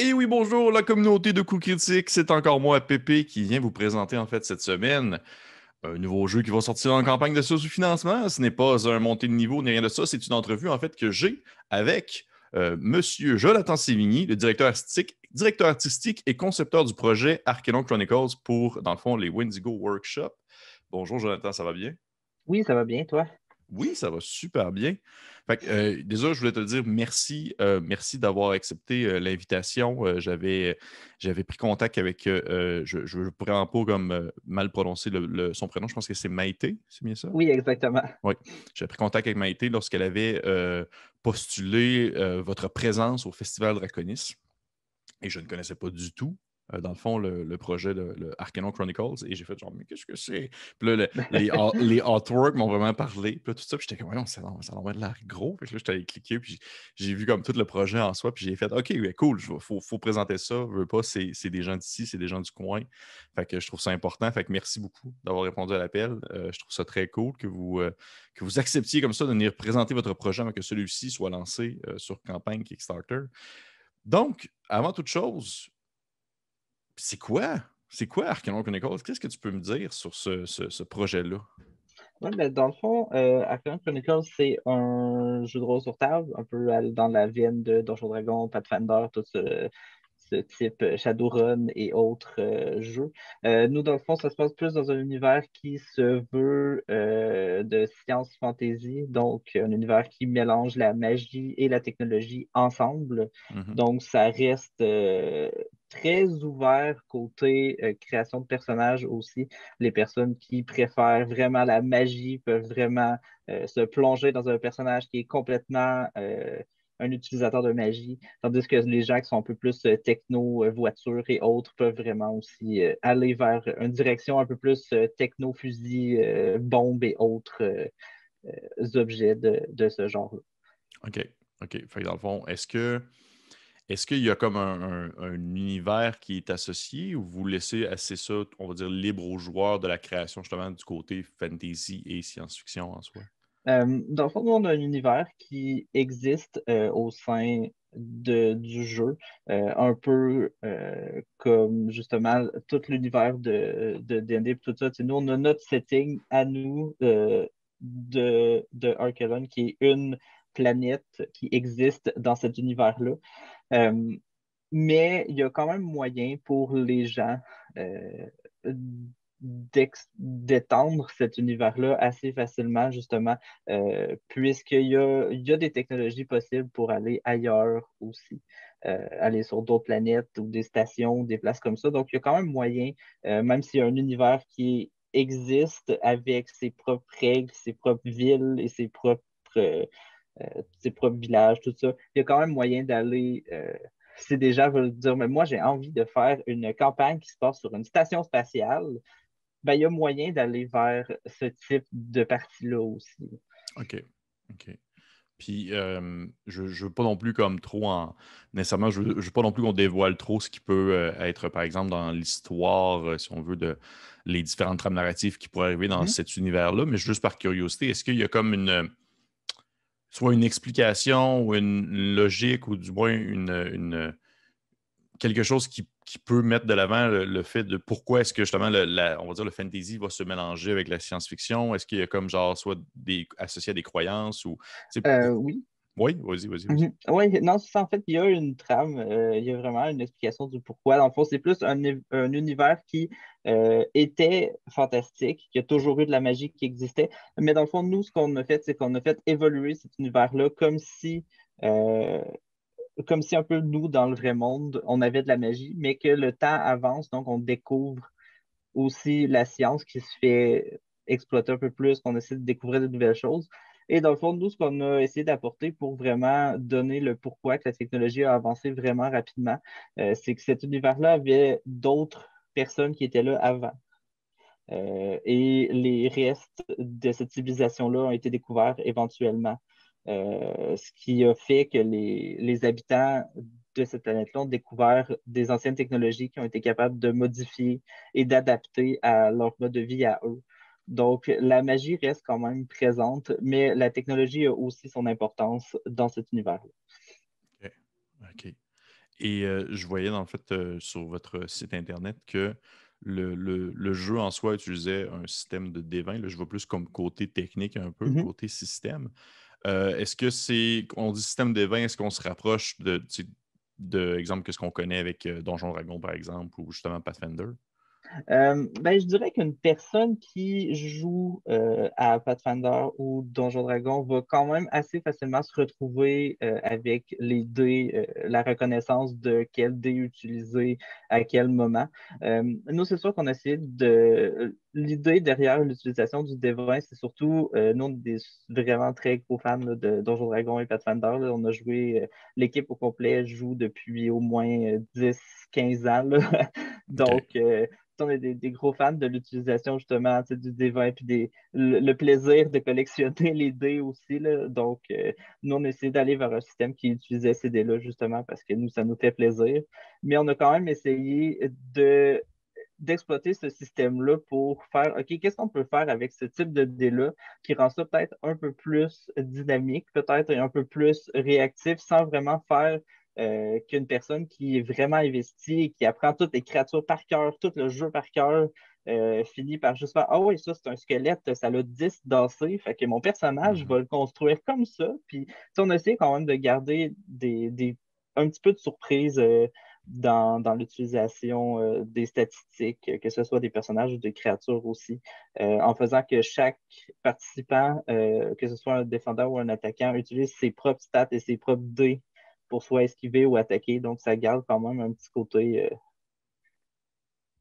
Et oui, bonjour, la communauté de coups critiques. C'est encore moi, Pépé, qui vient vous présenter en fait cette semaine un nouveau jeu qui va sortir en campagne de sous-financement. Ce n'est pas un montée de niveau ni rien de ça. C'est une entrevue en fait que j'ai avec euh, Monsieur Jonathan Sévigny, le directeur artistique, et concepteur du projet Arcanon Chronicles pour, dans le fond, les Windigo Workshop. Bonjour Jonathan, ça va bien? Oui, ça va bien, toi? Oui, ça va super bien. Fait euh, déjà, je voulais te dire merci. Euh, merci d'avoir accepté euh, l'invitation. j'avais, j'avais pris contact avec, je ne pourrais pas comme mal prononcer son prénom, je pense que c'est Maïté, c'est bien ça? Oui, exactement. Oui, j'ai pris contact avec Maïté lorsqu'elle avait postulé votre présence au Festival Draconis. Et je ne connaissais pas du tout euh, dans le fond, le, projet, le, le, Arcanon Chronicles. Et j'ai fait genre, mais qu'est-ce que c'est? Puis là, les, les artworks m'ont vraiment parlé. Puis là, tout ça, puis j'étais comme, ouais, ça, ça a l'air gros. Puis là, j'étais allé cliquer, puis j'ai vu comme tout le projet en soi. Puis j'ai fait, OK, cool, il faut, faut, présenter ça. Je veux pas, c'est des gens d'ici, c'est des gens du coin. Fait que je trouve ça important. Fait que merci beaucoup d'avoir répondu à l'appel. Euh, je trouve ça très cool que vous, euh, que vous acceptiez comme ça de venir présenter votre projet avant que celui-ci soit lancé sur campagne Kickstarter. Donc, avant toute chose, c'est quoi? C'est quoi Arcanon Chronicles? Qu'est-ce que tu peux me dire sur ce, projet-là? Oui, ben, dans le fond, euh, Arcanon Chronicles, c'est un jeu de rôle sur table, un peu dans la veine de Donjon Dragon, Pathfinder, tout ce, type euh, Shadowrun et autres euh, jeux. Euh, nous, dans le fond, ça se passe plus dans un univers qui se veut de science fantasy, donc un univers qui mélange la magie et la technologie ensemble. Mm-hmm. Donc, ça reste très ouvert côté création de personnages aussi. Les personnes qui préfèrent vraiment la magie peuvent vraiment se plonger dans un personnage qui est complètement un utilisateur de magie, tandis que les gens qui sont un peu plus euh, techno, euh, voiture et autres peuvent vraiment aussi euh, aller vers une direction un peu plus techno, fusil, bombe et autres objets de, ce genre-là. OK. OK. Fait dans le fond, est-ce que est-ce qu'il y a comme un, univers qui est associé ou vous laissez assez ça, on va dire, libre aux joueurs de la création justement du côté fantasy et science-fiction en soi? Euh, dans le fond, on a un univers qui existe euh, au sein du jeu, euh, un peu comme justement tout l'univers de D&D tout ça. nous, on a notre setting à nous de, de Archelon, qui est une planète qui existe dans cet univers-là. Mais il y a quand même moyen pour les gens d'étendre cet univers-là assez facilement, justement, euh, puisqu'il y a, des technologies possibles pour aller ailleurs aussi, euh, aller sur d'autres planètes ou des stations, des places comme ça. Donc, il y a quand même moyen, euh, même s'il y a un univers qui existe avec ses propres règles, ses propres villes et ses propres, ses propres villages, tout ça, il y a quand même moyen d'aller si des gens veulent dire, mais moi, j'ai envie de faire une campagne qui se passe sur une station spatiale, ben, il y a moyen d'aller vers ce type de partie-là aussi. OK. OK. Puis, euh, je ne veux pas non plus comme trop en. Nécessairement, je ne veux, pas non plus qu'on dévoile trop ce qui peut euh, être, par exemple, dans l'histoire, euh, si on veut, de les différentes trames narratives qui pourraient arriver dans mm-hmm. cet univers-là. Mais juste par curiosité, est-ce qu'il y a comme une. Soit une explication ou une logique ou du moins une quelque chose qui, peut mettre de l'avant le, fait de pourquoi est-ce que justement le, on va dire le fantasy va se mélanger avec la science-fiction? Est-ce qu'il y a comme genre soit des, associé à des croyances ou. Euh, oui. Oui, vas-y, vas-y. Mhm. Oui, non, c'est en fait, il y a une trame, euh, il y a vraiment une explication du pourquoi. Dans le fond, c'est plus un, univers qui euh, était fantastique, qui a toujours eu de la magie qui existait. Mais dans le fond, nous, ce qu'on a fait, c'est qu'on a fait évoluer cet univers-là comme si comme si un peu nous, dans le vrai monde, on avait de la magie, mais que le temps avance, donc on découvre aussi la science qui se fait exploiter un peu plus, qu'on essaie de découvrir de nouvelles choses. Et dans le fond, nous, ce qu'on a essayé d'apporter pour vraiment donner le pourquoi que la technologie a avancé vraiment rapidement, euh, c'est que cet univers-là avait d'autres personnes qui étaient là avant. Euh, et les restes de cette civilisation-là ont été découverts éventuellement. Euh, ce qui a fait que les, habitants de cette planète-là ont découvert des anciennes technologies qui ont été capables de modifier et d'adapter à leur mode de vie à eux. Donc, la magie reste quand même présente, mais la technologie a aussi son importance dans cet univers-là. OK. Et je voyais dans le fait sur votre site internet que le, jeu en soi utilisait un système de D20. Là, je vois plus comme côté technique un peu, mm-hmm. côté système. est-ce que c'est, on dit système D20, est-ce qu'on se rapproche de, de exemple, que ce qu'on connaît avec Donjon Dragon, par exemple, ou justement Pathfinder? Euh, ben, je dirais qu'une personne qui joue euh, à Pathfinder ou Donjon Dragon va quand même assez facilement se retrouver euh, avec les dés, la reconnaissance de quel dé utiliser à quel moment. nous, c'est sûr qu'on a essayé de. L'idée derrière l'utilisation du D20, c'est surtout, nous, on est des vraiment très gros fans de Donjon Dragon et Pathfinder. On a joué, l'équipe au complet joue depuis au moins 10-15 ans. Donc, on est des, gros fans de l'utilisation justement du D20 et le, plaisir de collectionner les dés aussi. Donc, euh, nous, on a essayé d'aller vers un système qui utilisait ces dés-là justement parce que nous, ça nous fait plaisir. Mais on a quand même essayé de d'exploiter ce système-là pour faire, OK, qu'est-ce qu'on peut faire avec ce type de dés-là qui rend ça peut-être un peu plus dynamique, peut-être un peu plus réactif sans vraiment faire euh, qu'une personne qui est vraiment investie, qui apprend toutes les créatures par cœur, tout le jeu par cœur, euh, finit par juste faire Ah oui, ça c'est un squelette, ça l'a 10 dansé, fait que mon personnage mhm. va le construire comme ça. Puis on essaie quand même de garder des, un petit peu de surprise euh, dans, l'utilisation des statistiques, que ce soit des personnages ou des créatures aussi, en faisant que chaque participant, que ce soit un défendeur ou un attaquant, utilise ses propres stats et ses propres dés pour soit esquiver ou attaquer. Donc, ça garde quand même un petit côté euh,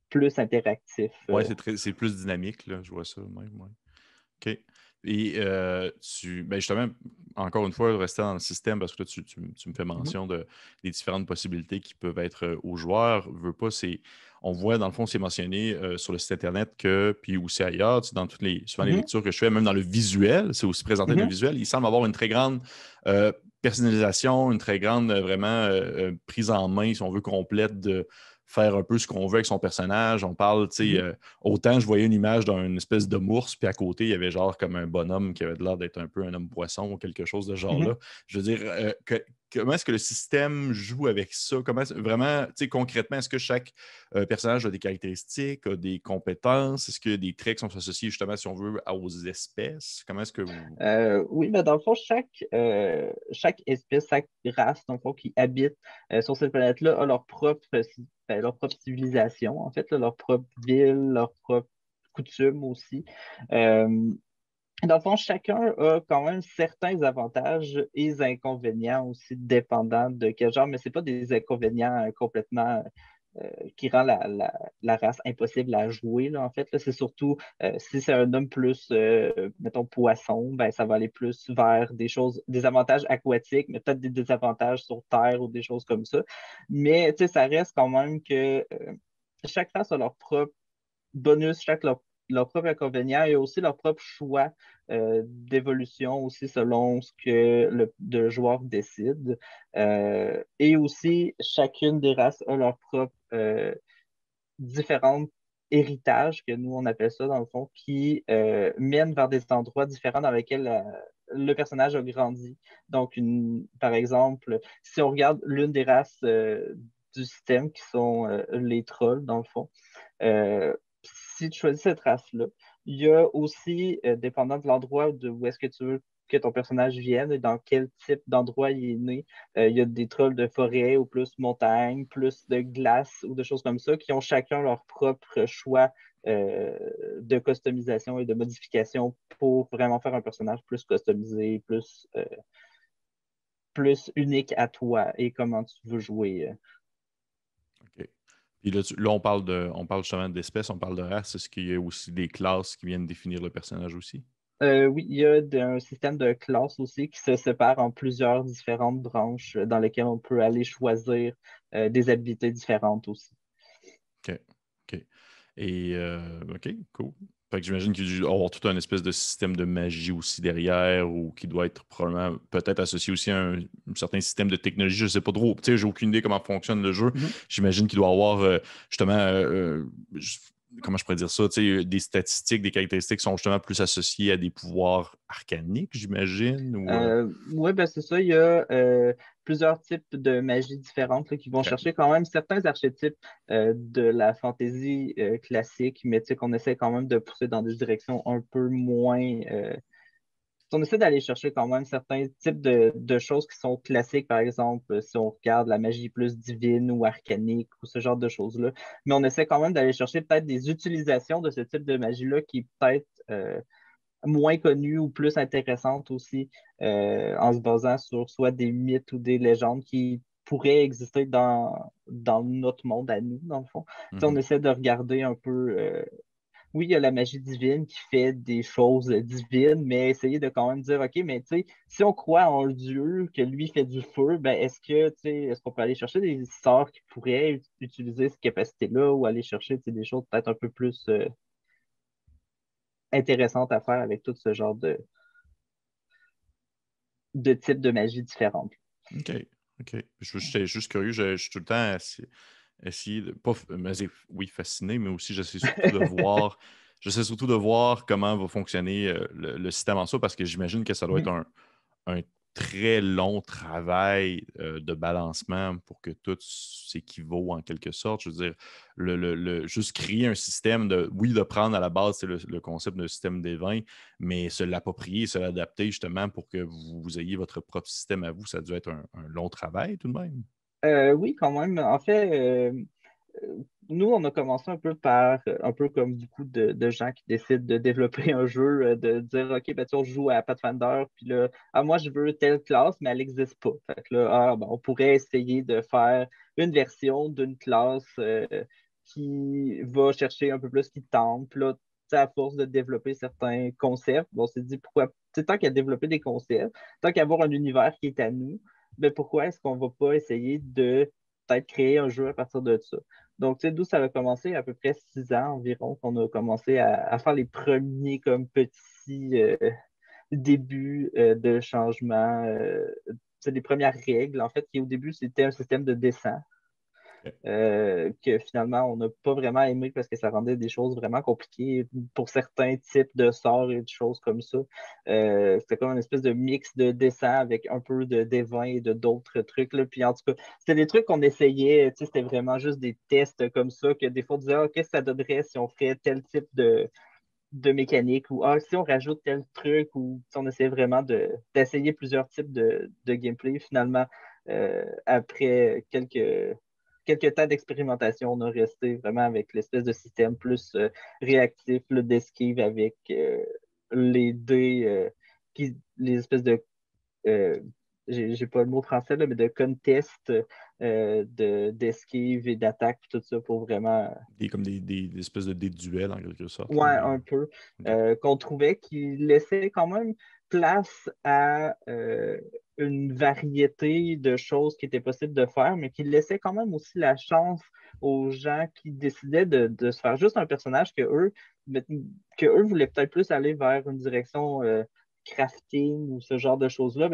plus interactif. Oui, euh. c'est plus dynamique, là, je vois ça même. OK. Et euh, tu, ben justement, encore une fois, rester dans le système parce que là, tu, me fais mm-hmm. mention de, des différentes possibilités qui peuvent être aux joueurs. Veux pas, c'est, on voit dans le fond, c'est mentionné sur le site internet que, puis aussi ailleurs, dans toutes les, souvent les mm-hmm. lectures que je fais, même dans le visuel, c'est aussi présenté dans le mm-hmm. visuel, il semble avoir une très grande personnalisation, une très grande euh, vraiment euh, euh, prise en main, si on veut, complète de faire un peu ce qu'on veut avec son personnage. On parle, tu sais, mm-hmm. autant je voyais une image d'une espèce de mourse, puis à côté, il y avait genre comme un bonhomme qui avait l'air d'être un peu un homme poisson ou quelque chose de genre-là. Mm-hmm. Je veux dire, que, comment est-ce que le système joue avec ça? Comment vraiment, tu sais, concrètement, est-ce que chaque euh, personnage a des caractéristiques, a des compétences? Est-ce que des traits sont associés justement, si on veut, aux espèces? Comment est-ce que. Euh, oui, mais dans le fond, chaque, euh, chaque espèce, chaque race, dans le fond, qui habite sur cette planète-là a leur propre, ben, leur propre civilisation, en fait, leur propre ville, leur propre coutume aussi. Dans le fond, chacun a quand même certains avantages et inconvénients aussi, dépendant de quel genre, mais ce pas des inconvénients euh, complètement euh, qui rend la, race impossible à jouer. Là, en fait, c'est surtout euh, si c'est un homme plus, mettons, poisson, ben, ça va aller plus vers des choses, des avantages aquatiques, mais peut-être des désavantages sur terre ou des choses comme ça. Mais ça reste quand même que chaque race a leur propre bonus, chaque leur leurs propres inconvénients et aussi leur propre choix euh, d'évolution aussi selon ce que le, joueur décide. Euh, et aussi, chacune des races a leur propre euh, différents héritages, que nous on appelle ça dans le fond, qui mènent vers des endroits différents dans lesquels le personnage a grandi. Donc, une, par exemple, si on regarde l'une des races du système, qui sont les trolls, dans le fond, si tu choisis cette race-là, il y a aussi, euh, dépendant de l'endroit où est-ce que tu veux que ton personnage vienne et dans quel type d'endroit il est né. Euh, il y a des trolls de forêt ou plus montagne, plus de glace ou de choses comme ça qui ont chacun leur propre choix euh, de customisation et de modification pour vraiment faire un personnage plus customisé, plus, plus unique à toi et comment tu veux jouer. Puis là, on parle de, on parle justement d'espèces, on parle de race. Est-ce qu'il y a aussi des classes qui viennent définir le personnage aussi? Euh, oui, il y a un système de classes aussi qui se sépare en plusieurs différentes branches dans lesquelles on peut aller choisir euh, des habilités différentes aussi. OK. OK. Et euh, OK, cool. Fait que j'imagine qu'il doit avoir tout un espèce de système de magie aussi derrière ou qui doit être probablement peut-être associé aussi à un, certain système de technologie. Je ne sais pas trop. Tu sais, j'ai aucune idée comment fonctionne le jeu. Mm-hmm. J'imagine qu'il doit avoir euh, justement euh, euh, comment je pourrais dire ça, des statistiques, des caractéristiques sont justement plus associées à des pouvoirs arcaniques, j'imagine? oui, ben c'est ça. Il y a plusieurs types de magie différentes qui vont chercher quand même certains archétypes de la fantaisie classique, mais qu'on essaie quand même de pousser dans des directions un peu moins on essaie d'aller chercher quand même certains types de, choses qui sont classiques, par exemple, si on regarde la magie plus divine ou arcanique ou ce genre de choses-là. Mais on essaie quand même d'aller chercher peut-être des utilisations de ce type de magie-là qui peut-être euh, moins connues ou plus intéressantes aussi, euh, en se basant sur soit des mythes ou des légendes qui pourraient exister dans, dans notre monde à nous, dans le fond. On mm-hmm. essaie de regarder un peu euh, oui, il y a la magie divine qui fait des choses divines, mais essayer de quand même dire, OK, mais tu sais, si on croit en Dieu, que lui fait du feu, ben est-ce que, tu sais, est-ce qu'on peut aller chercher des sorts qui pourraient utiliser cette capacité-là ou aller chercher des choses peut-être un peu plus euh, intéressantes à faire avec tout ce genre de, de types de magie différentes. OK. OK. Je, suis juste curieux, je, suis tout le temps essayer de. Pas, oui, fasciné, mais aussi j'essaie surtout de voir. J'essaie surtout de voir comment va fonctionner euh, le, système en soi parce que j'imagine que ça doit être un, très long travail euh, de balancement pour que tout s'équivaut en quelque sorte. Je veux dire, le, juste créer un système de, oui, de prendre à la base, c'est le, concept de système des vins, mais se l'approprier, se l'adapter justement pour que vous, ayez votre propre système à vous, ça doit être un long travail tout de même. Euh, oui, quand même. En fait, euh, nous, on a commencé un peu par, un peu comme beaucoup de, gens qui décident de développer un jeu, euh, de dire, OK, ben, on joue à Pathfinder, puis là, ah, moi, je veux telle classe, mais elle n'existe pas. Fait que là, ah, ben, on pourrait essayer de faire une version d'une classe qui va chercher un peu plus, qui tente. Puis là, à force de développer certains concepts, on s'est dit pourquoi, tant qu'à développer des concepts, tant qu'à avoir un univers qui est à nous, ben pourquoi est-ce qu'on ne va pas essayer de peut-être créer un jeu à partir de ça? Donc, tu sais, d'où ça a commencé, à peu près six ans environ, qu'on a commencé à, faire les premiers comme petits euh, débuts euh, de changement, c'est euh, les premières règles, en fait, qui au début, c'était un système de dessin. Euh, que finalement, on n'a pas vraiment aimé parce que ça rendait des choses vraiment compliquées pour certains types de sorts et de choses comme ça. Euh, c'était comme une espèce de mix de dessin avec un peu de dévin et de d'autres trucs. Là. Puis en tout cas, c'était des trucs qu'on essayait, c'était vraiment juste des tests comme ça, que des fois on disait, ah, qu'est-ce que ça donnerait si on ferait tel type de, de mécanique ou ah, si on rajoute tel truc ou si on essaie vraiment d'essayer plusieurs types de, gameplay. Finalement, euh, après quelques quelques temps d'expérimentation, on a resté vraiment avec l'espèce de système plus euh, réactif, d'esquive avec euh, les dés, euh, qui, les espèces de. j'ai pas le mot français, là, mais de contest d'esquive et d'attaque, tout ça pour vraiment. Des, comme des, des, espèces de dés de duel en quelque sorte. Ouais, un peu. Qu'on trouvait qui laissait quand même place à une variété de choses qui étaient possibles de faire, mais qui laissait quand même aussi la chance aux gens qui décidaient de, se faire juste un personnage que eux, que eux voulaient peut-être plus aller vers une direction euh, crafting ou ce genre de choses-là.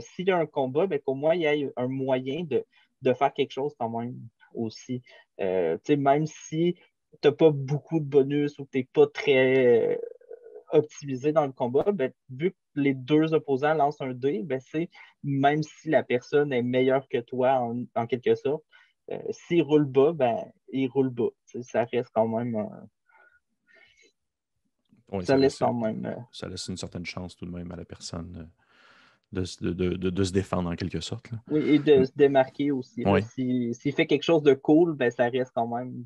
S'il y a un combat, ben, qu'au moins il y ait un moyen de, faire quelque chose quand même aussi. Euh, même si tu n'as pas beaucoup de bonus ou que tu n'es pas très optimisé dans le combat, ben, vu que les deux opposants lancent un dé, ben, c'est même si la personne est meilleure que toi en, quelque sorte, euh, s'il roule bas, ben, il roule bas. ça reste quand même. ça, laisse quand même. Euh, ça laisse une certaine chance tout de même à la personne. De, de, se défendre en quelque sorte. Oui, et de se démarquer aussi. S'il fait quelque chose de cool, ben, ça reste quand même.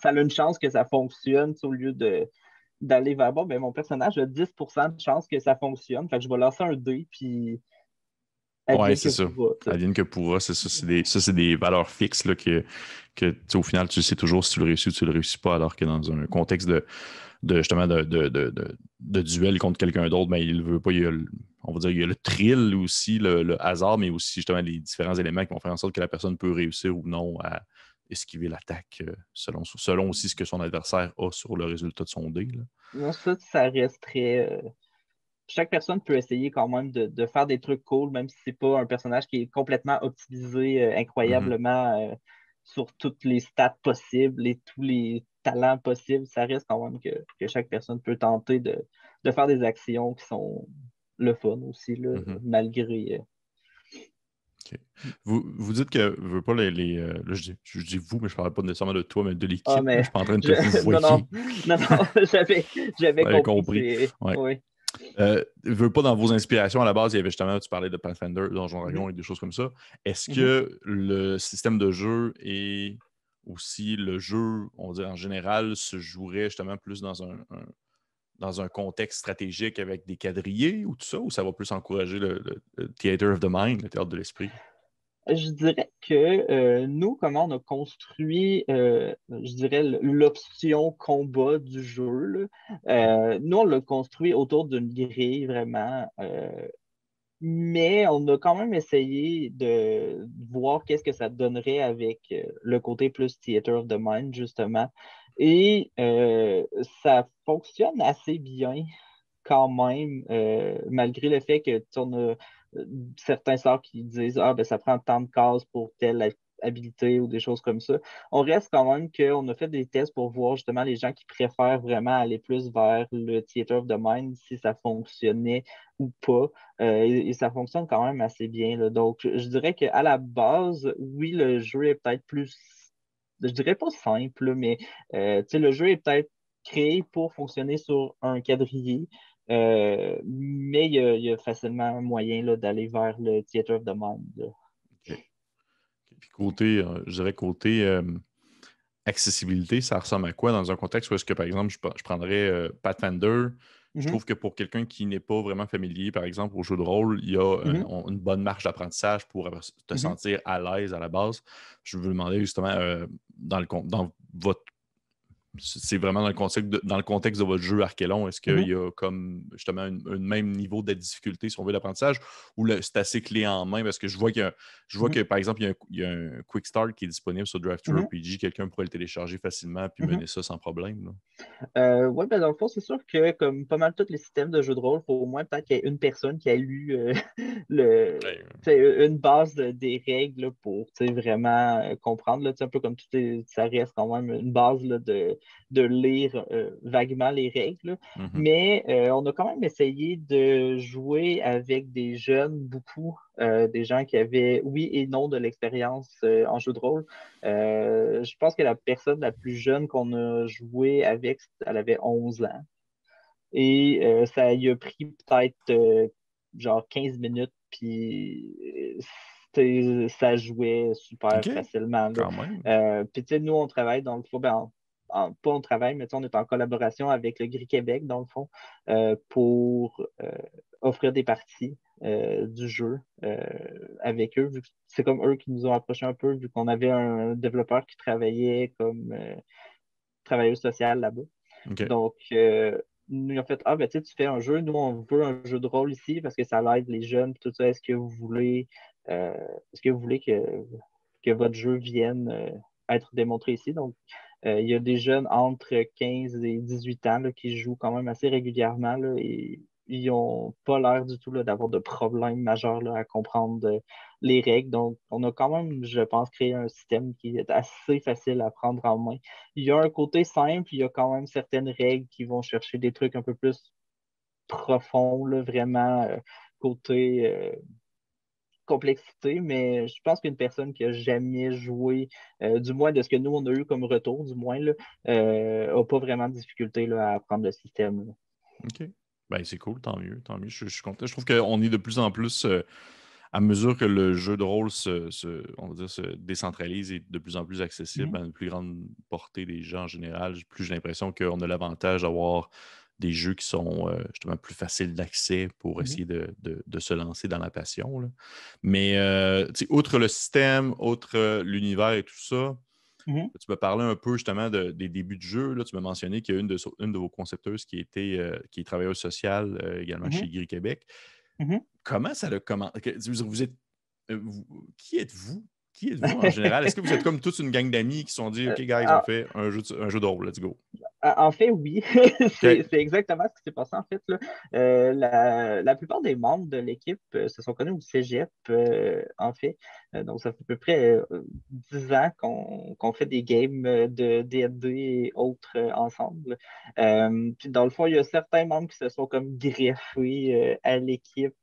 Ça a une chance que ça fonctionne au lieu de, d'aller vers bon, ben, mon personnage a 10% de chance que ça fonctionne. Fait que je vais lancer un dé, puis. Ouais, c'est ça. Advienne que pourra, c'est ça. C'est des, ça, c'est des valeurs fixes là, que, que au final, tu sais toujours si tu le réussis ou tu le réussis pas, alors que dans un contexte de, de justement de, de, de, duel contre quelqu'un d'autre, ben, il veut pas. Il y a, on va dire il y a le thrill aussi, le, le, hasard, mais aussi justement les différents éléments qui vont faire en sorte que la personne peut réussir ou non à, esquiver l'attaque euh, selon, selon aussi ce que son adversaire a sur le résultat de son dé. Non, ça, ça reste très. Euh, chaque personne peut essayer quand même de, faire des trucs cool, même si c'est pas un personnage qui est complètement optimisé euh, incroyablement. sur toutes les stats possibles et tous les talents possibles. Ça reste quand même que, chaque personne peut tenter de, faire des actions qui sont le fun aussi, là, mm-hmm. malgré. Vous, vous dites que vous pas les. les euh, là, je dis, je dis, vous, mais je ne parle pas nécessairement de toi, mais de l'équipe. Ah, mais... Je suis pas en train de te je... non, non, non, non, j'avais, j'avais compris. Oui. Euh, veux pas dans vos inspirations à la base, il y avait justement, tu parlais de Pathfinder, Donjon Dragon mm-hmm. et des choses comme ça. Est-ce mm-hmm. que le système de jeu et aussi le jeu, on va dire en général, se jouerait justement plus dans un, dans un contexte stratégique avec des quadrillés ou tout ça, ou ça va plus encourager le, Theater of the Mind, le théâtre de l'esprit? Je dirais que euh, nous, comment on a construit, euh, je dirais, l'option combat du jeu, euh, nous, on l'a construit autour d'une grille vraiment. mais on a quand même essayé de voir qu'est-ce que ça donnerait avec le côté plus Theater of the Mind, justement. Et ça fonctionne assez bien quand même, malgré le fait que a certains sorts qui disent Ah, ben ça prend tant de cases pour telle habilité ou des choses comme ça. On reste quand même qu'on a fait des tests pour voir justement les gens qui préfèrent vraiment aller plus vers le Theater of the Mind, si ça fonctionnait ou pas. Euh, et, ça fonctionne quand même assez bien. Donc, je dirais qu'à la base, oui, le jeu est peut-être plus, je dirais pas simple, mais euh, le jeu est peut-être créé pour fonctionner sur un quadrillé. Euh, mais il y, a, facilement moyen d'aller vers le Theater of the Mind. Puis côté, euh, je dirais côté accessibilité, ça ressemble à quoi dans un contexte où est-ce que, par exemple, je, prendrais Pathfinder, je mm-hmm. trouve que pour quelqu'un qui n'est pas vraiment familier, par exemple, au jeu de rôle, il y a mm-hmm. une bonne marge d'apprentissage pour te mm-hmm. sentir à l'aise à la base. Je veux vous demander justement, dans, le, dans votre c'est vraiment dans le, contexte de, dans le contexte de votre jeu Archelon, est-ce qu'il mm-hmm. y a comme justement un, même niveau de difficulté si on veut d'apprentissage ou c'est assez clé en main? Parce que je vois, je vois mm-hmm. que par exemple, il y, a un, Quick Start qui est disponible sur Draft mm RPG, quelqu'un pourrait le télécharger facilement puis mener ça sans problème. Euh, oui, ben dans le fond, c'est sûr que comme pas mal tous les systèmes de jeux de rôle, il faut au moins peut-être qu'il y ait une personne qui a lu euh, le, une base des règles pour vraiment euh, comprendre. Là, un peu comme tout ça reste quand même une base de de lire euh, vaguement les règles. Mm-hmm. Mais euh, on a quand même essayé de jouer avec des jeunes, beaucoup, euh, des gens qui avaient oui et non de l'expérience en jeu de rôle. je pense que la personne la plus jeune qu'on a joué avec, elle avait 11 ans. Et ça y a pris peut-être genre 15 minutes, puis ça jouait super facilement. puis nous, on travaille dans le fond, pas en travail, mais on est en collaboration avec le Gris Québec, dans le fond, euh, pour euh, offrir des parties euh, du jeu avec eux. C'est comme eux qui nous ont approchés un peu, vu qu'on avait un développeur qui travaillait comme travailleur social là-bas. Donc, nous, ont fait Ah, ben tu fais un jeu, nous, on veut un jeu de rôle ici parce que ça aide les jeunes, tout ça. Est-ce que vous voulez, est-ce que vous voulez que, que votre jeu vienne être démontré ici? Donc, il y a des jeunes entre 15 et 18 ans qui jouent quand même assez régulièrement et ils n'ont pas l'air du tout d'avoir de problèmes majeurs à comprendre euh, les règles. Donc, on a quand même, je pense, créé un système qui est assez facile à prendre en main. Il y a un côté simple, il y a quand même certaines règles qui vont chercher des trucs un peu plus profonds, vraiment euh, côté complexité, mais je pense qu'une personne qui a jamais joué, euh, du moins de ce que nous, on a eu comme retour, du moins, n'a euh, pas vraiment de difficulté à apprendre le système. OK. Ben, c'est cool, tant mieux, tant mieux. Je, suis content. Je trouve qu'on est de plus en plus, euh, à mesure que le jeu de rôle se, on va dire, se décentralise et de plus en plus accessible mm-hmm. à une plus grande portée des gens en général, plus j'ai l'impression qu'on a l'avantage d'avoir des jeux qui sont euh, justement plus faciles d'accès pour mmh essayer de, se lancer dans la passion. Mais euh, outre le système, outre euh, l'univers et tout ça, mmh tu me parlais un peu justement des débuts de jeu. Là. Tu m'as mentionné qu'il y a une de, une de vos concepteuses qui, était, qui est travailleuse sociale également mmh chez Gris Québec. Comment ça a commencé? Vous êtes, qui êtes-vous? Qui en général? Est-ce que vous êtes comme toute une gang d'amis qui se sont dit OK, guys, on fait un jeu, un jeu de rôle, let's go? En fait, oui. c'est exactement ce qui s'est passé. En fait, euh, la, plupart des membres de l'équipe euh, se sont connus au cégep, euh, en fait. donc, ça fait à peu près 10 ans qu'on fait des games de D&D et autres ensemble. puis, dans le fond, il y a certains membres qui se sont comme greffés à l'équipe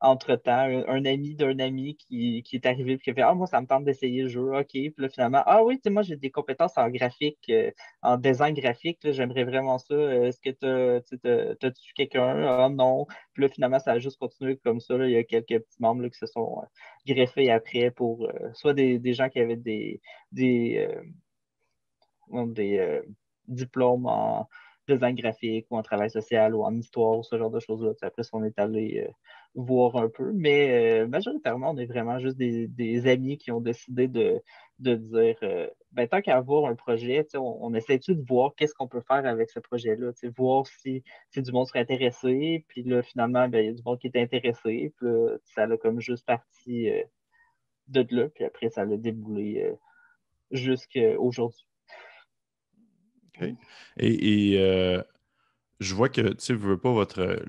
entre-temps, un, ami d'un ami qui, est arrivé et qui a fait Ah, moi, ça me tente d'essayer le jeu. OK. Puis là, finalement, Ah oui, tu sais, moi, j'ai des compétences en graphique, euh, en design graphique. J'aimerais vraiment ça. Est-ce que tu as, tu quelqu'un? Ah non. Puis là, finalement, ça a juste continué comme ça. Il y a quelques petits membres qui se sont euh, greffés après pour euh, soit des, gens qui avaient des, des, des diplômes en design graphique ou en travail social ou en histoire ou ce genre de choses-là. Après, on est allé euh, voir un peu. Mais euh, majoritairement, on est vraiment juste des, amis qui ont décidé de, dire euh, ben, tant qu'à avoir un projet, on, essaie-tu de voir qu'est-ce qu'on peut faire avec ce projet-là, voir si, si, du monde serait intéressé. Puis là, finalement, ben, il y a du monde qui est intéressé. Puis ça a comme juste parti de là. Puis après, ça a déboulé jusqu'à aujourd'hui. Et, euh, je vois que, tu vous veux pas votre.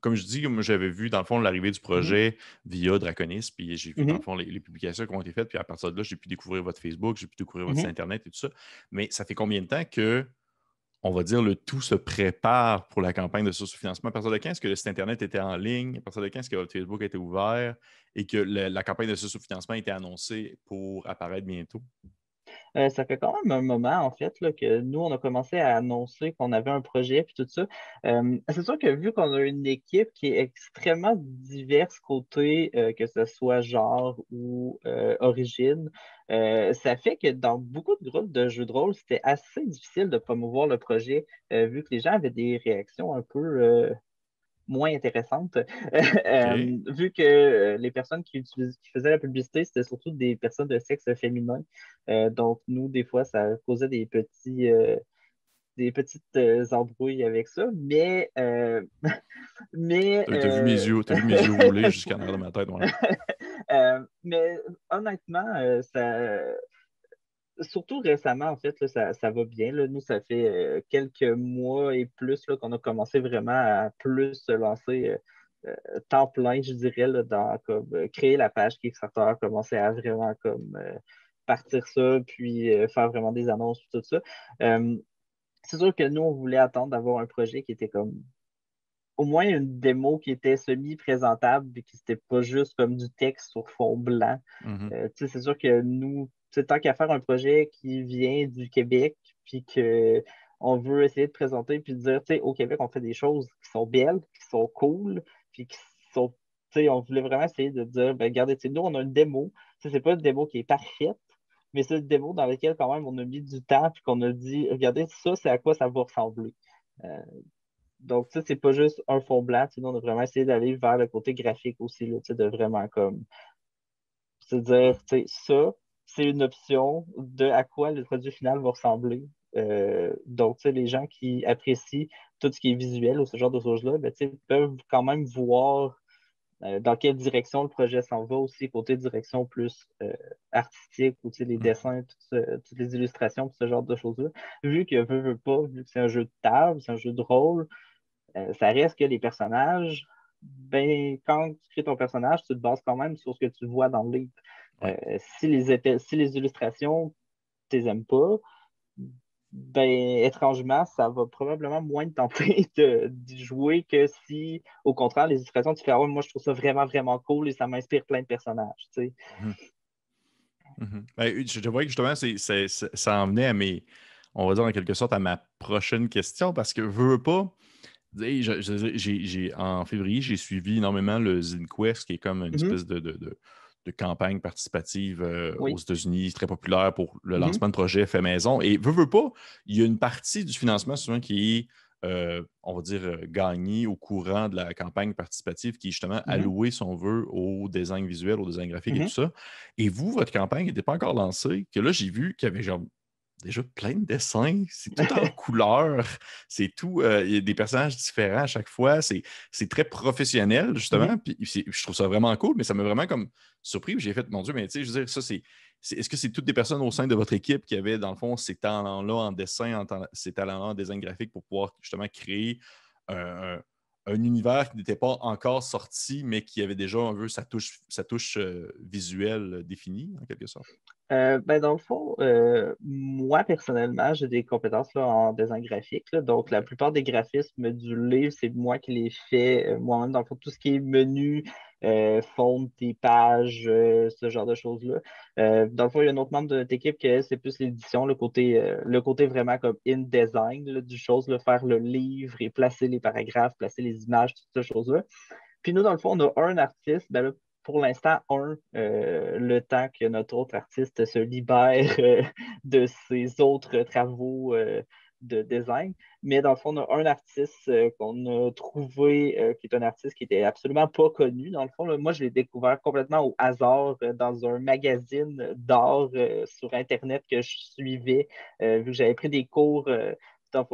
Comme je dis, j'avais vu, dans le fond, l'arrivée du mm-hmm. projet via Draconis, puis j'ai vu, dans le fond, les, publications qui ont été faites, puis à partir de là, j'ai pu découvrir votre Facebook, j'ai pu découvrir votre site. Internet et tout ça. Mais ça fait combien de temps que, on va dire, le tout se prépare pour la campagne de source-financement? À partir de quand est-ce que le site Internet était en ligne? À partir de quand est-ce que votre Facebook était ouvert et que la campagne de source-financement était annoncée pour apparaître bientôt? Euh, ça fait quand même un moment, en fait, que nous, on a commencé à annoncer qu'on avait un projet et tout ça. Euh, c'est sûr que vu qu'on a une équipe qui est extrêmement diverse côté, euh, que ce soit genre ou origine, ça fait que dans beaucoup de groupes de jeux de rôle, c'était assez difficile de promouvoir le projet, vu que les gens avaient des réactions un peu moins intéressante, euh, vu que euh, les personnes qui, qui faisaient la publicité, c'était surtout des personnes de sexe féminin. Euh, donc, nous, des fois, ça causait des petits des petites embrouilles avec ça, mais... mais t'as, vu mes yeux, as vu mes yeux rouler jusqu'à de ma tête, mais honnêtement, ça surtout récemment, en fait, ça, va bien. Nous, ça fait euh, quelques mois et plus qu'on a commencé vraiment à plus se lancer euh, euh, temps plein, je dirais, dans comme, créer la page Kickstarter, commencer à vraiment comme partir ça, puis faire vraiment des annonces, tout ça. c'est sûr que nous, on voulait attendre d'avoir un projet qui était comme au moins une démo qui était semi-présentable et qui n'était pas juste comme du texte sur fond blanc. Mm-hmm. c'est sûr que nous, c'est tant qu'à faire un projet qui vient du Québec, puis qu'on veut essayer de présenter, puis de dire, tu sais, au Québec, on fait des choses qui sont belles, qui sont cool, puis qui sont, tu sais, on voulait vraiment essayer de dire, ben, regardez, nous, on a une démo. C'est pas une démo qui est parfaite, mais c'est une démo dans laquelle, quand même, on a mis du temps, puis qu'on a dit, regardez, ça, c'est à quoi ça va ressembler. Euh, donc, ça, c'est pas juste un fond blanc. Nous, on a vraiment essayé d'aller vers le côté graphique aussi, là, de vraiment comme se dire, tu sais, ça, c'est une option de à quoi le produit final va ressembler. Euh, donc, les gens qui apprécient tout ce qui est visuel ou ce genre de choses-là, ben, peuvent quand même voir euh, dans quelle direction le projet s'en va aussi, côté direction plus euh, artistique, ou les mm. dessins, toutes les illustrations, ce genre de choses-là. Vu que veut, veut pas, vu que c'est un jeu de table, c'est un jeu de rôle, ça reste que les personnages, ben, quand tu crées ton personnage, tu te bases quand même sur ce que tu vois dans le livre. Euh, si, les si les illustrations, tu les aimes pas, ben, étrangement, ça va probablement moins te tenter de, jouer que si, au contraire, les illustrations, tu fais ah moi, je trouve ça vraiment, vraiment cool et ça m'inspire plein de personnages. Tu mhm. Mhm. Ben, je, vois que justement, ça en venait à mes, on va dire en quelque sorte, à ma prochaine question parce que veux, veux pas. en février, j'ai suivi énormément le ZinQuest, qui est comme une mhm. espèce de, de campagne participative euh, aux États-Unis, très populaire pour le mm-hmm. lancement de projets fait maison. Et veut, veut pas, il y a une partie du financement souvent qui est, euh, on va dire, euh, gagnée au courant de la campagne participative qui est justement mm-hmm. allouée, si on veut, au design visuel, au design graphique et mm-hmm. tout ça. Et vous, votre campagne n'était pas encore lancée, que là, j'ai vu qu'il y avait genre déjà plein de dessins, c'est tout en couleur, c'est tout, euh, il y a des personnages différents à chaque fois, c'est très professionnel, justement, puis je trouve ça vraiment cool, mais ça m'a vraiment comme surpris, j'ai fait, mon Dieu, mais tu sais, je veux dire, ça, c'est est-ce que c'est toutes des personnes au sein de votre équipe qui avaient, dans le fond, ces talents-là en dessin, ces talents-là en design graphique pour pouvoir justement créer un, univers qui n'était pas encore sorti, mais qui avait déjà un peu sa touche, sa touche euh, visuelle définie, en quelque sorte? Euh, ben dans le fond, euh, moi personnellement, j'ai des compétences là, en design graphique. donc, la plupart des graphismes du livre, c'est moi qui les fais moi-même. Dans le fond, tout ce qui est menu, euh, fondre tes pages, euh, ce genre de choses-là. Euh, dans le fond, il y a un autre membre de notre équipe qui c'est plus l'édition, le côté, le côté vraiment comme in design du chose, faire le livre et placer les paragraphes, placer les images, toutes ces choses-là. Puis nous, dans le fond, on a un artiste, ben pour l'instant, un, le temps que notre autre artiste se libère de ses autres travaux de design. Mais dans le fond, on a un artiste euh, qu'on a trouvé, euh, qui est un artiste qui n'était absolument pas connu. Dans le fond, moi, je l'ai découvert complètement au hasard euh, dans un magazine d'art sur Internet que je suivais, vu que j'avais pris des cours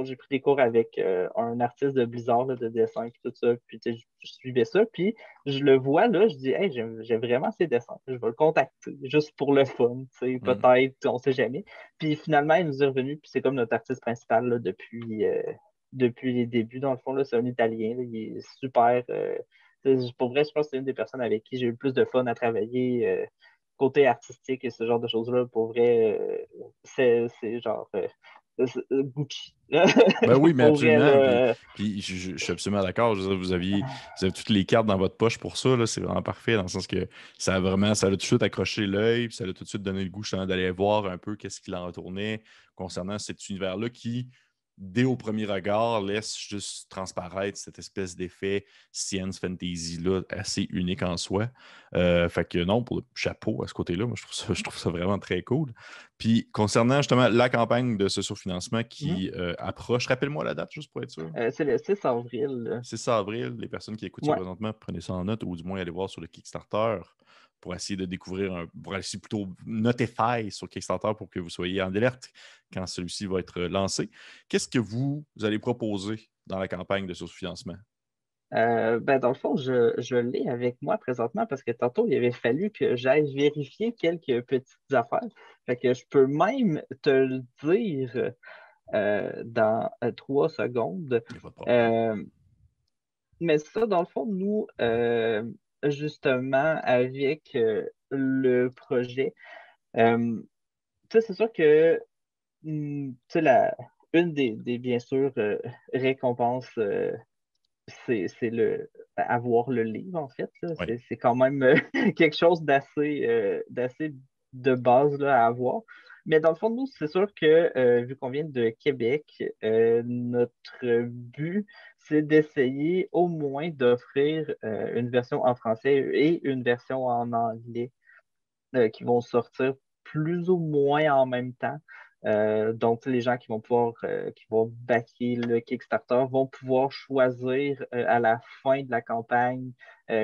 j'ai pris des cours avec euh, un artiste de Blizzard, de dessin, et tout ça. Puis je, suivais ça. Puis je le vois là, je dis, hey, j'aime vraiment ces dessins. Je vais le contacter, juste pour le fun, mm. peut-être, on ne sait jamais. Puis finalement, il nous est revenu, puis c'est comme notre artiste principal depuis, euh, depuis les débuts. Dans le fond, c'est un Italien. il est super. Euh, pour vrai, je pense que c'est une des personnes avec qui j'ai eu le plus de fun à travailler côté artistique et ce genre de choses-là, pour vrai, c'est genre Gucci. ben oui, mais absolument. puis, je, suis absolument d'accord. Vous aviez, vous avez toutes les cartes dans votre poche pour ça. C'est vraiment parfait dans le sens que ça a vraiment, ça a tout de suite accroché l'œil, ça a tout de suite donné le goût d'aller voir un peu qu'est-ce qu'il en retournait concernant cet univers-là qui, dès au premier regard, laisse juste transparaître cette espèce d'effet science fantasy-là assez unique en soi. Euh, fait que non, pour le chapeau à ce côté-là, moi, je trouve, ça, je trouve ça vraiment très cool. Puis, concernant justement la campagne de ce surfinancement qui mmh. euh, approche, rappelle-moi la date juste pour être sûr. Euh, c'est le 6 avril. 6 avril, les personnes qui écoutent présentement, prenez ça en note ou du moins allez voir sur le Kickstarter pour essayer de découvrir, un, pour essayer plutôt notifier sur Kickstarter pour que vous soyez en alerte quand celui-ci va être lancé. Qu'est-ce que vous, allez proposer dans la campagne de sous-financement? Euh, ben, dans le fond, je, l'ai avec moi présentement parce que tantôt, il avait fallu que j'aille vérifier quelques petites affaires. Fait que je peux même te le dire euh, dans euh, trois secondes. mais ça, dans le fond, nous, justement avec euh, le projet. Euh, c'est sûr que hmm, la, une des, bien sûr euh, récompenses, c'est le avoir le livre, en fait. C'est quand même quelque chose d'assez d'assez de base là, à avoir. Mais dans le fond, nous, c'est sûr que vu qu'on vient de Québec, notre but, c'est d'essayer au moins d'offrir euh, une version en français et une version en anglais euh, qui vont sortir plus ou moins en même temps. Euh, donc, les gens qui vont pouvoir, qui vont backer le Kickstarter vont pouvoir choisir à la fin de la campagne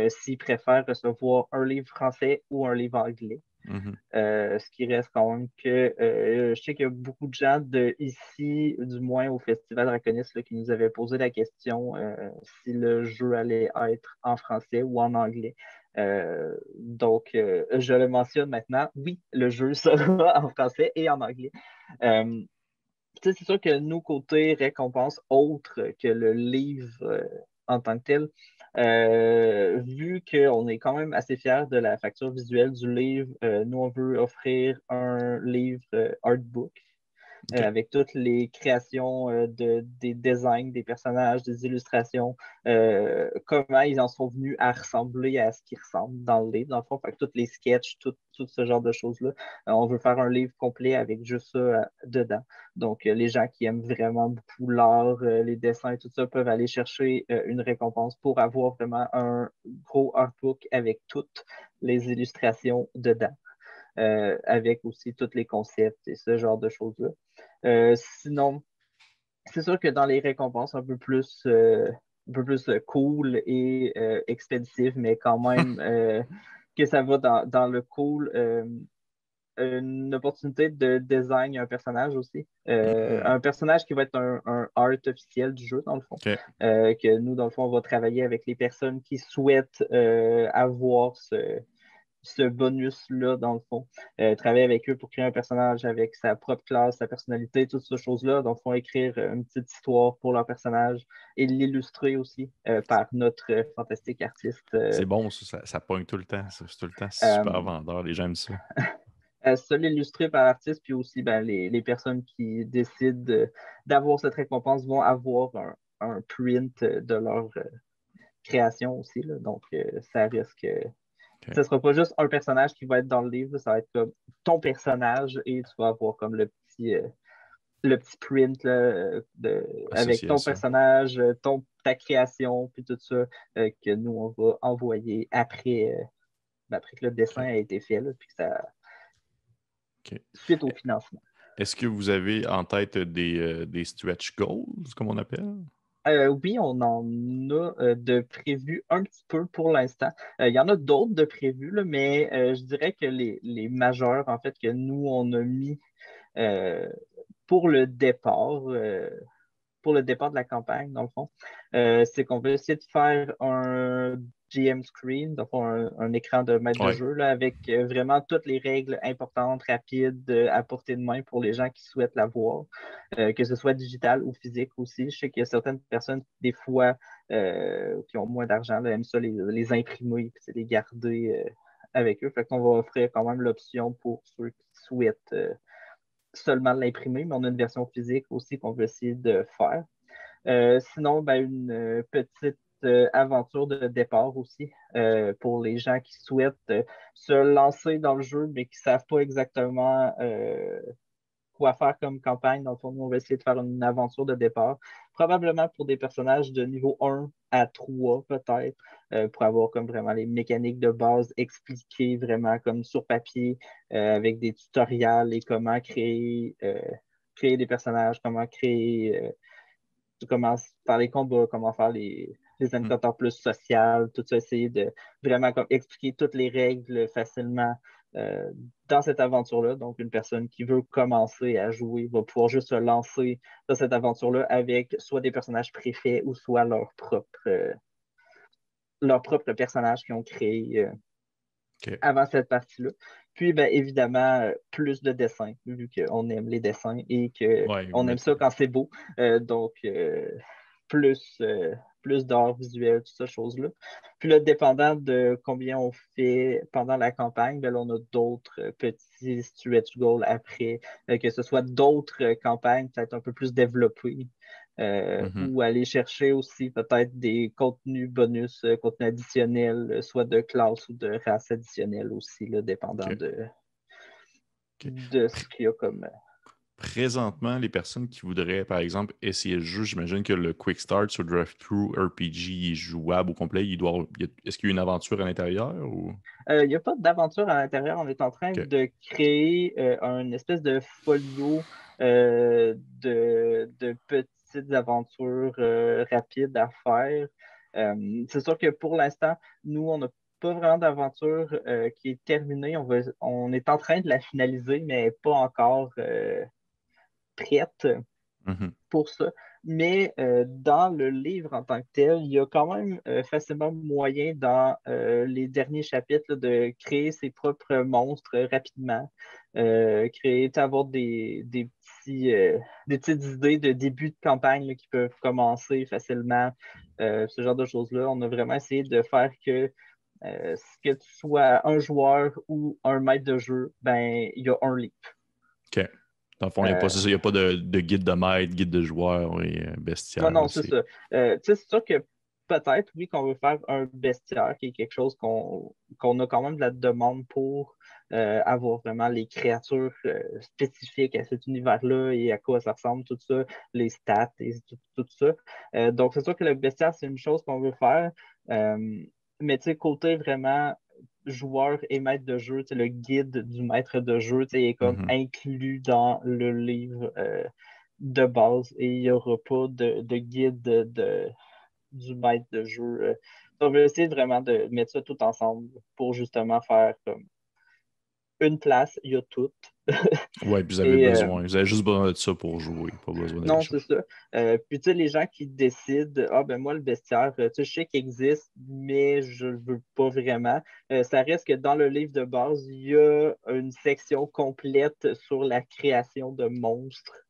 s'ils préfèrent recevoir un livre français ou un livre anglais. Mhm. Euh, ce qui reste quand même que euh, je sais qu'il y a beaucoup de gens de ici, du moins au Festival Draconis, qui nous avaient posé la question euh, si le jeu allait être en français ou en anglais. donc, je le mentionne maintenant. Oui, le jeu sera en français et en anglais. c'est sûr que nous, côté récompense autre que le livre en tant que tel, euh, vu qu'on est quand même assez fiers de la facture visuelle du livre, euh, nous, on veut offrir un livre euh, artbook euh, avec toutes les créations euh, de, des designs, des personnages, des illustrations, euh, comment ils en sont venus à ressembler à ce qu'ils ressemblent dans le livre, dans le fond, fait tous les sketchs, tout, ce genre de choses-là. on veut faire un livre complet avec juste ça dedans. Donc, les gens qui aiment vraiment beaucoup l'art, les dessins et tout ça peuvent aller chercher une récompense pour avoir vraiment un gros artbook avec toutes les illustrations dedans. Euh, avec aussi tous les concepts et ce genre de choses-là. Euh, sinon, c'est sûr que dans les récompenses un peu plus, euh, un peu plus cool et expéditif, mais quand même que ça va dans, dans le cool. une opportunité de design un personnage aussi. Mm-hmm. Un personnage qui va être un, art officiel du jeu, dans le fond. que nous, dans le fond, on va travailler avec les personnes qui souhaitent avoir ce, ce bonus-là, dans le fond. Euh, travailler avec eux pour créer un personnage avec sa propre classe, sa personnalité, toutes ces choses-là. Donc, font écrire euh, une petite histoire pour leur personnage et l'illustrer aussi euh, par notre fantastique artiste. C'est bon, ça, ça, pogne tout le temps. C'est tout le temps super vendeur. Les gens aiment ça. ça, l'illustrer par l'artiste, puis aussi ben, les, personnes qui décident d'avoir cette récompense vont avoir un, print de leur création aussi. Donc, ça risque ce ne sera pas juste un personnage qui va être dans le livre, ça va être comme ton personnage et tu vas avoir comme le petit, euh, le petit print de, avec ton personnage, ton, ta création, puis tout ça, euh, que nous, on va envoyer après, euh, ben, après que le dessin a été fait, puis que ça. Suite au financement. Est-ce que vous avez en tête des, des stretch goals, comme on appelle? Euh, oui, on en a euh, de prévus un petit peu pour l'instant. Euh, il y en a d'autres de prévus, mais je dirais que les, les, majeurs, en fait, que nous, on a mis pour le départ, pour le départ de la campagne, dans le fond, c'est qu'on veut essayer de faire un GM Screen, donc un, écran de maître de jeu avec euh, vraiment toutes les règles importantes, rapides, euh, à portée de main pour les gens qui souhaitent la voir, euh, que ce soit digital ou physique aussi. Je sais qu'il y a certaines personnes, des fois, qui ont moins d'argent, aiment ça les, imprimer et les garder avec eux. Fait qu'on va offrir quand même l'option pour ceux qui souhaitent seulement l'imprimer, mais on a une version physique aussi qu'on veut essayer de faire. sinon, ben, une petite aventure de départ aussi euh, pour les gens qui souhaitent euh, se lancer dans le jeu mais qui ne savent pas exactement quoi faire comme campagne. Dans le fond, on va essayer de faire une aventure de départ, probablement pour des personnages de niveau 1 à 3 peut-être, pour avoir comme vraiment les mécaniques de base expliquées vraiment comme sur papier avec des tutoriels et comment créer, créer des personnages, comment créer, comment faire les combats, comment faire les les mm. indicateurs plus sociaux, tout ça, essayer de vraiment comme, expliquer toutes les règles facilement euh, dans cette aventure-là. Donc, une personne qui veut commencer à jouer va pouvoir juste se lancer dans cette aventure-là avec soit des personnages préfets ou soit leur propre, euh, leur propre personnage qu'ils ont créé euh, avant cette partie-là. Puis, ben, évidemment, plus de dessins, vu qu'on aime les dessins et qu'on aime ça quand c'est beau. donc, plus, plus d'art visuel, toutes ces choses-là. Puis là, dépendant de combien on fait pendant la campagne, ben on a d'autres euh, petits stretch goals après, euh, que ce soit d'autres euh, campagnes peut-être un peu plus développées. Mm-hmm. ou aller chercher aussi peut-être des contenus bonus, contenus additionnels, soit de classe ou de race additionnelle aussi, là, dépendant de, de ce qu'il y a comme présentement, les personnes qui voudraient, par exemple, essayer le jeu, j'imagine que le Quick Start sur Drive Through RPG est jouable au complet. Il doit, est-ce qu'il y a une aventure à l'intérieur? Ou... Euh, il n'y a pas d'aventure à l'intérieur. On est en train de créer euh, une espèce de folio euh, de, de, petites aventures rapides à faire. c'est sûr que pour l'instant, nous, on n'a pas vraiment d'aventure qui est terminée. On, on est en train de la finaliser, mais pas encore prête mm-hmm. pour ça. Mais euh, dans le livre en tant que tel, il y a quand même euh, facilement moyen dans euh, les derniers chapitres de créer ses propres monstres rapidement, créer, avoir des, des, petits, des petites idées de début de campagne qui peuvent commencer facilement, ce genre de choses-là. On a vraiment essayé de faire que que tu sois un joueur ou un maître de jeu, ben il y a un. OK. Dans le fond, il n'y a, pas de, guide de maître, guide de joueur et euh, bestiaire. Non, non, c'est ça. Euh, c'est sûr que peut-être, oui, qu'on veut faire un bestiaire, qui est quelque chose qu'on a quand même de la demande pour euh, avoir vraiment les créatures spécifiques à cet univers-là et à quoi ça ressemble, tout ça, les stats et tout, ça. donc, c'est sûr que le bestiaire, c'est une chose qu'on veut faire. mais tu sais, côté vraiment joueur et maître de jeu, le guide du maître de jeu est comme mm-hmm. inclus dans le livre euh, de base et il n'y aura pas de, guide de, du maître de jeu. Euh. on va essayer vraiment de mettre ça tout ensemble pour justement faire comme une place, il y a tout. Oui, puis vous avez besoin. Vous avez juste besoin de ça pour jouer, pas besoin Non, c'est ça. puis tu sais, les gens qui décident, ah ben moi, le bestiaire, tu sais, je sais qu'il existe, mais je ne veux pas vraiment. ça reste que dans le livre de base, il y a une section complète sur la création de monstres.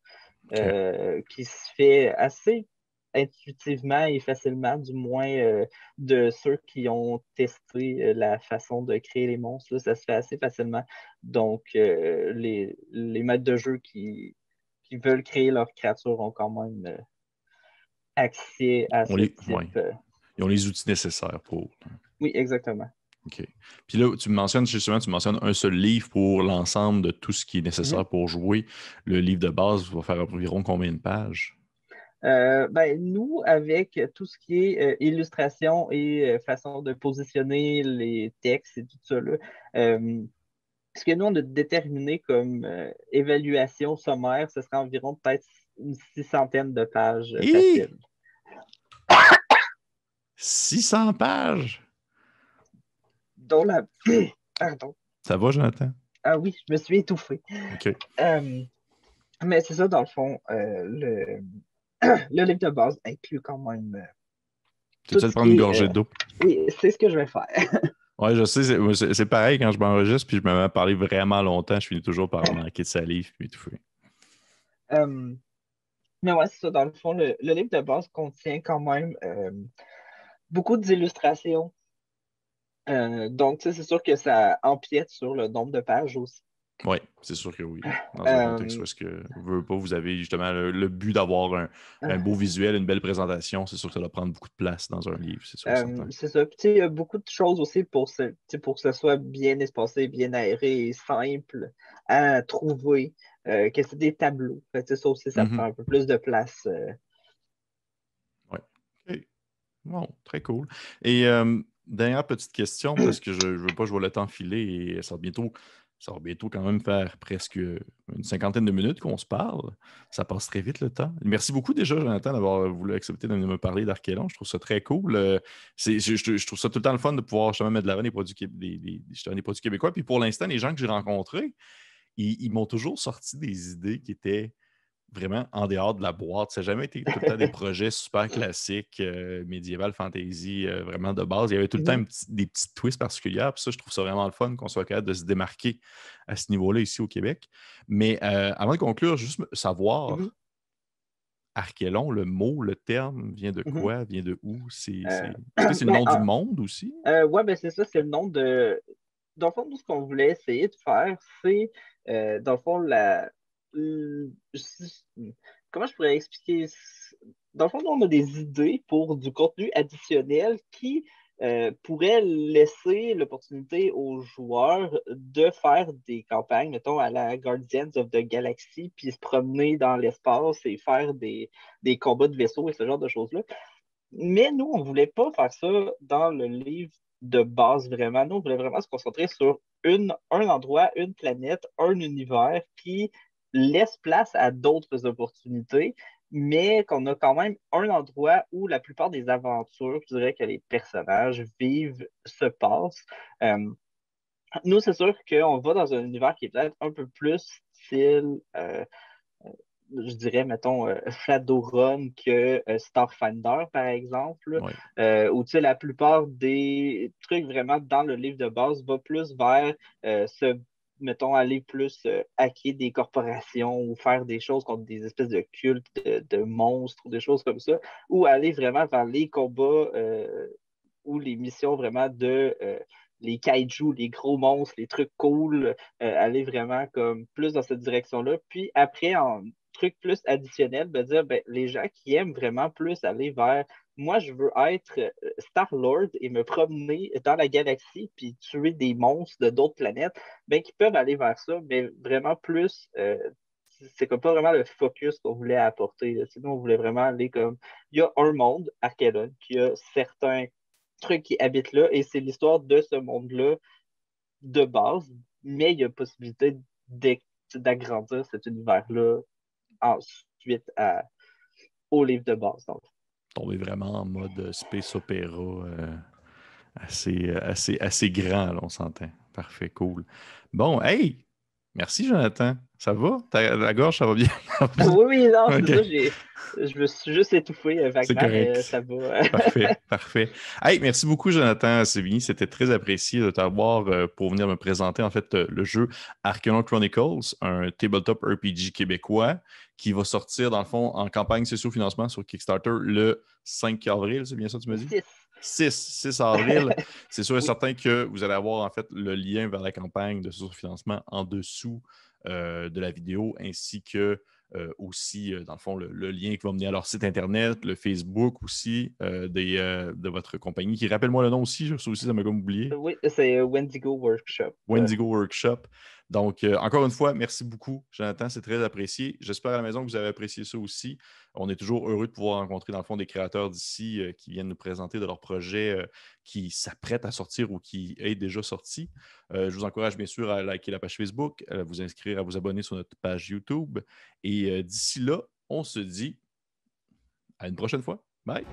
qui se fait assez intuitivement et facilement, du moins euh, de ceux qui ont testé euh, la façon de créer les monstres. ça se fait assez facilement. Donc, euh, les, les, maîtres de jeu qui, qui, veulent créer leurs créatures ont quand même accès à ce type. Ils ont les outils nécessaires pour. Oui, exactement. OK. Puis là, tu mentionnes justement, tu mentionnes un seul livre pour l'ensemble de tout ce qui est nécessaire mhm. pour jouer. Le livre de base va faire environ combien de pages? Euh, ben, nous, avec tout ce qui est euh, illustration et euh, façon de positionner les textes et tout ça, ce que nous, on a déterminé comme évaluation sommaire, ce serait environ peut-être une six centaine de pages faciles. 600 pages? Dont la... Pardon. Ça va, Jonathan? Ah oui, je me suis étouffé. OK. mais c'est ça, dans le fond, le le livre de base inclut quand même. Euh, tu veux prendre une gorgée d'eau? Euh, oui, c'est ce que je vais faire. oui, je sais, c'est pareil quand je m'enregistre, puis je me mets à parler vraiment longtemps, je finis toujours par manquer de salive, puis tout. Euh, mais ouais, c'est ça. Dans le fond, le, livre de base contient quand même beaucoup d'illustrations. donc, c'est sûr que ça empiète sur le nombre de pages aussi. Oui, c'est sûr que oui. Dans un contexte où que vous, pas, vous avez justement le, but d'avoir un, un, beau visuel, une belle présentation, c'est sûr que ça doit prendre beaucoup de place dans un livre, c'est sûr. c'est ça. Puis, il y a beaucoup de choses aussi pour, pour que ce soit bien espacé, bien aéré et simple à trouver, euh, que c'est des tableaux. Fait, ça aussi, ça mm-hmm. prend un peu plus de place. Euh. Oui. Bon, très cool. Et euh, dernière petite question, parce que je ne veux pas jouer le temps filer et ça va bientôt ça va bientôt quand même faire presque une cinquantaine de minutes qu'on se parle. Ça passe très vite le temps. Merci beaucoup déjà, Jonathan, d'avoir voulu accepter de me parler d'Archelon. Je trouve ça très cool. Euh, je, trouve ça tout le temps le fun de pouvoir justement mettre de l'avant des produits, des, produits québécois. Puis pour l'instant, les gens que j'ai rencontrés, ils m'ont toujours sorti des idées qui étaient vraiment en dehors de la boîte. Ça n'a jamais été tout le temps des projets super classiques, euh, médiéval, fantasy, euh, vraiment de base. Il y avait tout le temps mmh des petits twists particuliers. Puis ça, je trouve ça vraiment le fun qu'on soit capable de se démarquer à ce niveau-là ici au Québec. Mais euh, avant de conclure, juste savoir, mmh Archelon, le mot, le terme, vient de mmh quoi? Vient de où? C'est le nom ben, du monde aussi? oui, ben c'est ça, c'est le nom de. Dans le fond, tout ce qu'on voulait essayer de faire, c'est, dans le fond, la, comment je pourrais expliquer? Dans le fond, on a des idées pour du contenu additionnel qui euh, pourrait laisser l'opportunité aux joueurs de faire des campagnes, mettons, à la Guardians of the Galaxy, puis se promener dans l'espace et faire des, des, combats de vaisseaux et ce genre de choses-là. Mais nous, on ne voulait pas faire ça dans le livre de base vraiment. Nous, on voulait vraiment se concentrer sur une, un endroit, une planète, un univers qui laisse place à d'autres opportunités, mais qu'on a quand même un endroit où la plupart des aventures, je dirais que les personnages vivent, se passent. Euh, nous, c'est sûr qu'on va dans un univers qui est peut-être un peu plus style, euh, je dirais, mettons, euh, Shadowrun que Starfinder, par exemple, où tu sais, la plupart des trucs vraiment dans le livre de base va plus vers ce mettons, aller plus euh, hacker des corporations ou faire des choses contre des espèces de cultes de, monstres ou des choses comme ça, ou aller vraiment vers les combats euh, ou les missions vraiment de euh, les kaiju, les gros monstres, les trucs cool, aller vraiment comme plus dans cette direction-là. Puis après, en truc plus additionnel, de dire ben, les gens qui aiment vraiment plus aller vers moi, je veux être euh, Star-Lord et me promener dans la galaxie puis tuer des monstres de d'autres planètes, ben, qui peuvent aller vers ça, mais vraiment plus. Euh, c'est comme pas vraiment le focus qu'on voulait apporter. Sinon, on voulait vraiment aller comme. Il y a un monde, Archelon, qui a certains trucs qui habitent là, et c'est l'histoire de ce monde-là de base, mais il y a possibilité d'agrandir cet univers-là ensuite au livre de base. Donc tomber vraiment en mode space opéra euh, assez, assez, assez grand, on s'entend. Parfait, cool. Bon, hey, merci Jonathan. Ça va? la gorge, ça va bien? oui, oui, non, c'est ça. Je me suis juste étouffé euh, vaguement, mais ça va. parfait, parfait. Hey, merci beaucoup, Jonathan Sévigny. C'était très apprécié de t'avoir euh, pour venir me présenter en fait euh, le jeu Arcanon Chronicles, un tabletop RPG québécois qui va sortir, dans le fond, en campagne socio-financement sur Kickstarter le 5 avril. C'est bien ça, tu dit? 6, 6 avril. C'est sûr et certain que vous allez avoir en fait le lien vers la campagne de socio-financement en dessous euh, de la vidéo, ainsi que euh, aussi, euh, dans le fond, le, lien qui va mener à leur site Internet, le Facebook aussi de votre compagnie, qui rappelle-moi le nom aussi, je aussi, ça m'a comme oublié. Oui, c'est Wendigo Workshop. Wendigo Workshop. Donc, euh, encore une fois, merci beaucoup, Jonathan. C'est très apprécié. J'espère à la maison que vous avez apprécié ça aussi. On est toujours heureux de pouvoir rencontrer, dans le fond, des créateurs d'ici euh, qui viennent nous présenter de leurs projets euh, qui s'apprêtent à sortir ou qui est déjà sorti. je vous encourage bien sûr à liker la page Facebook, à vous inscrire, à vous abonner sur notre page YouTube. Et d'ici là, on se dit à une prochaine fois. Bye!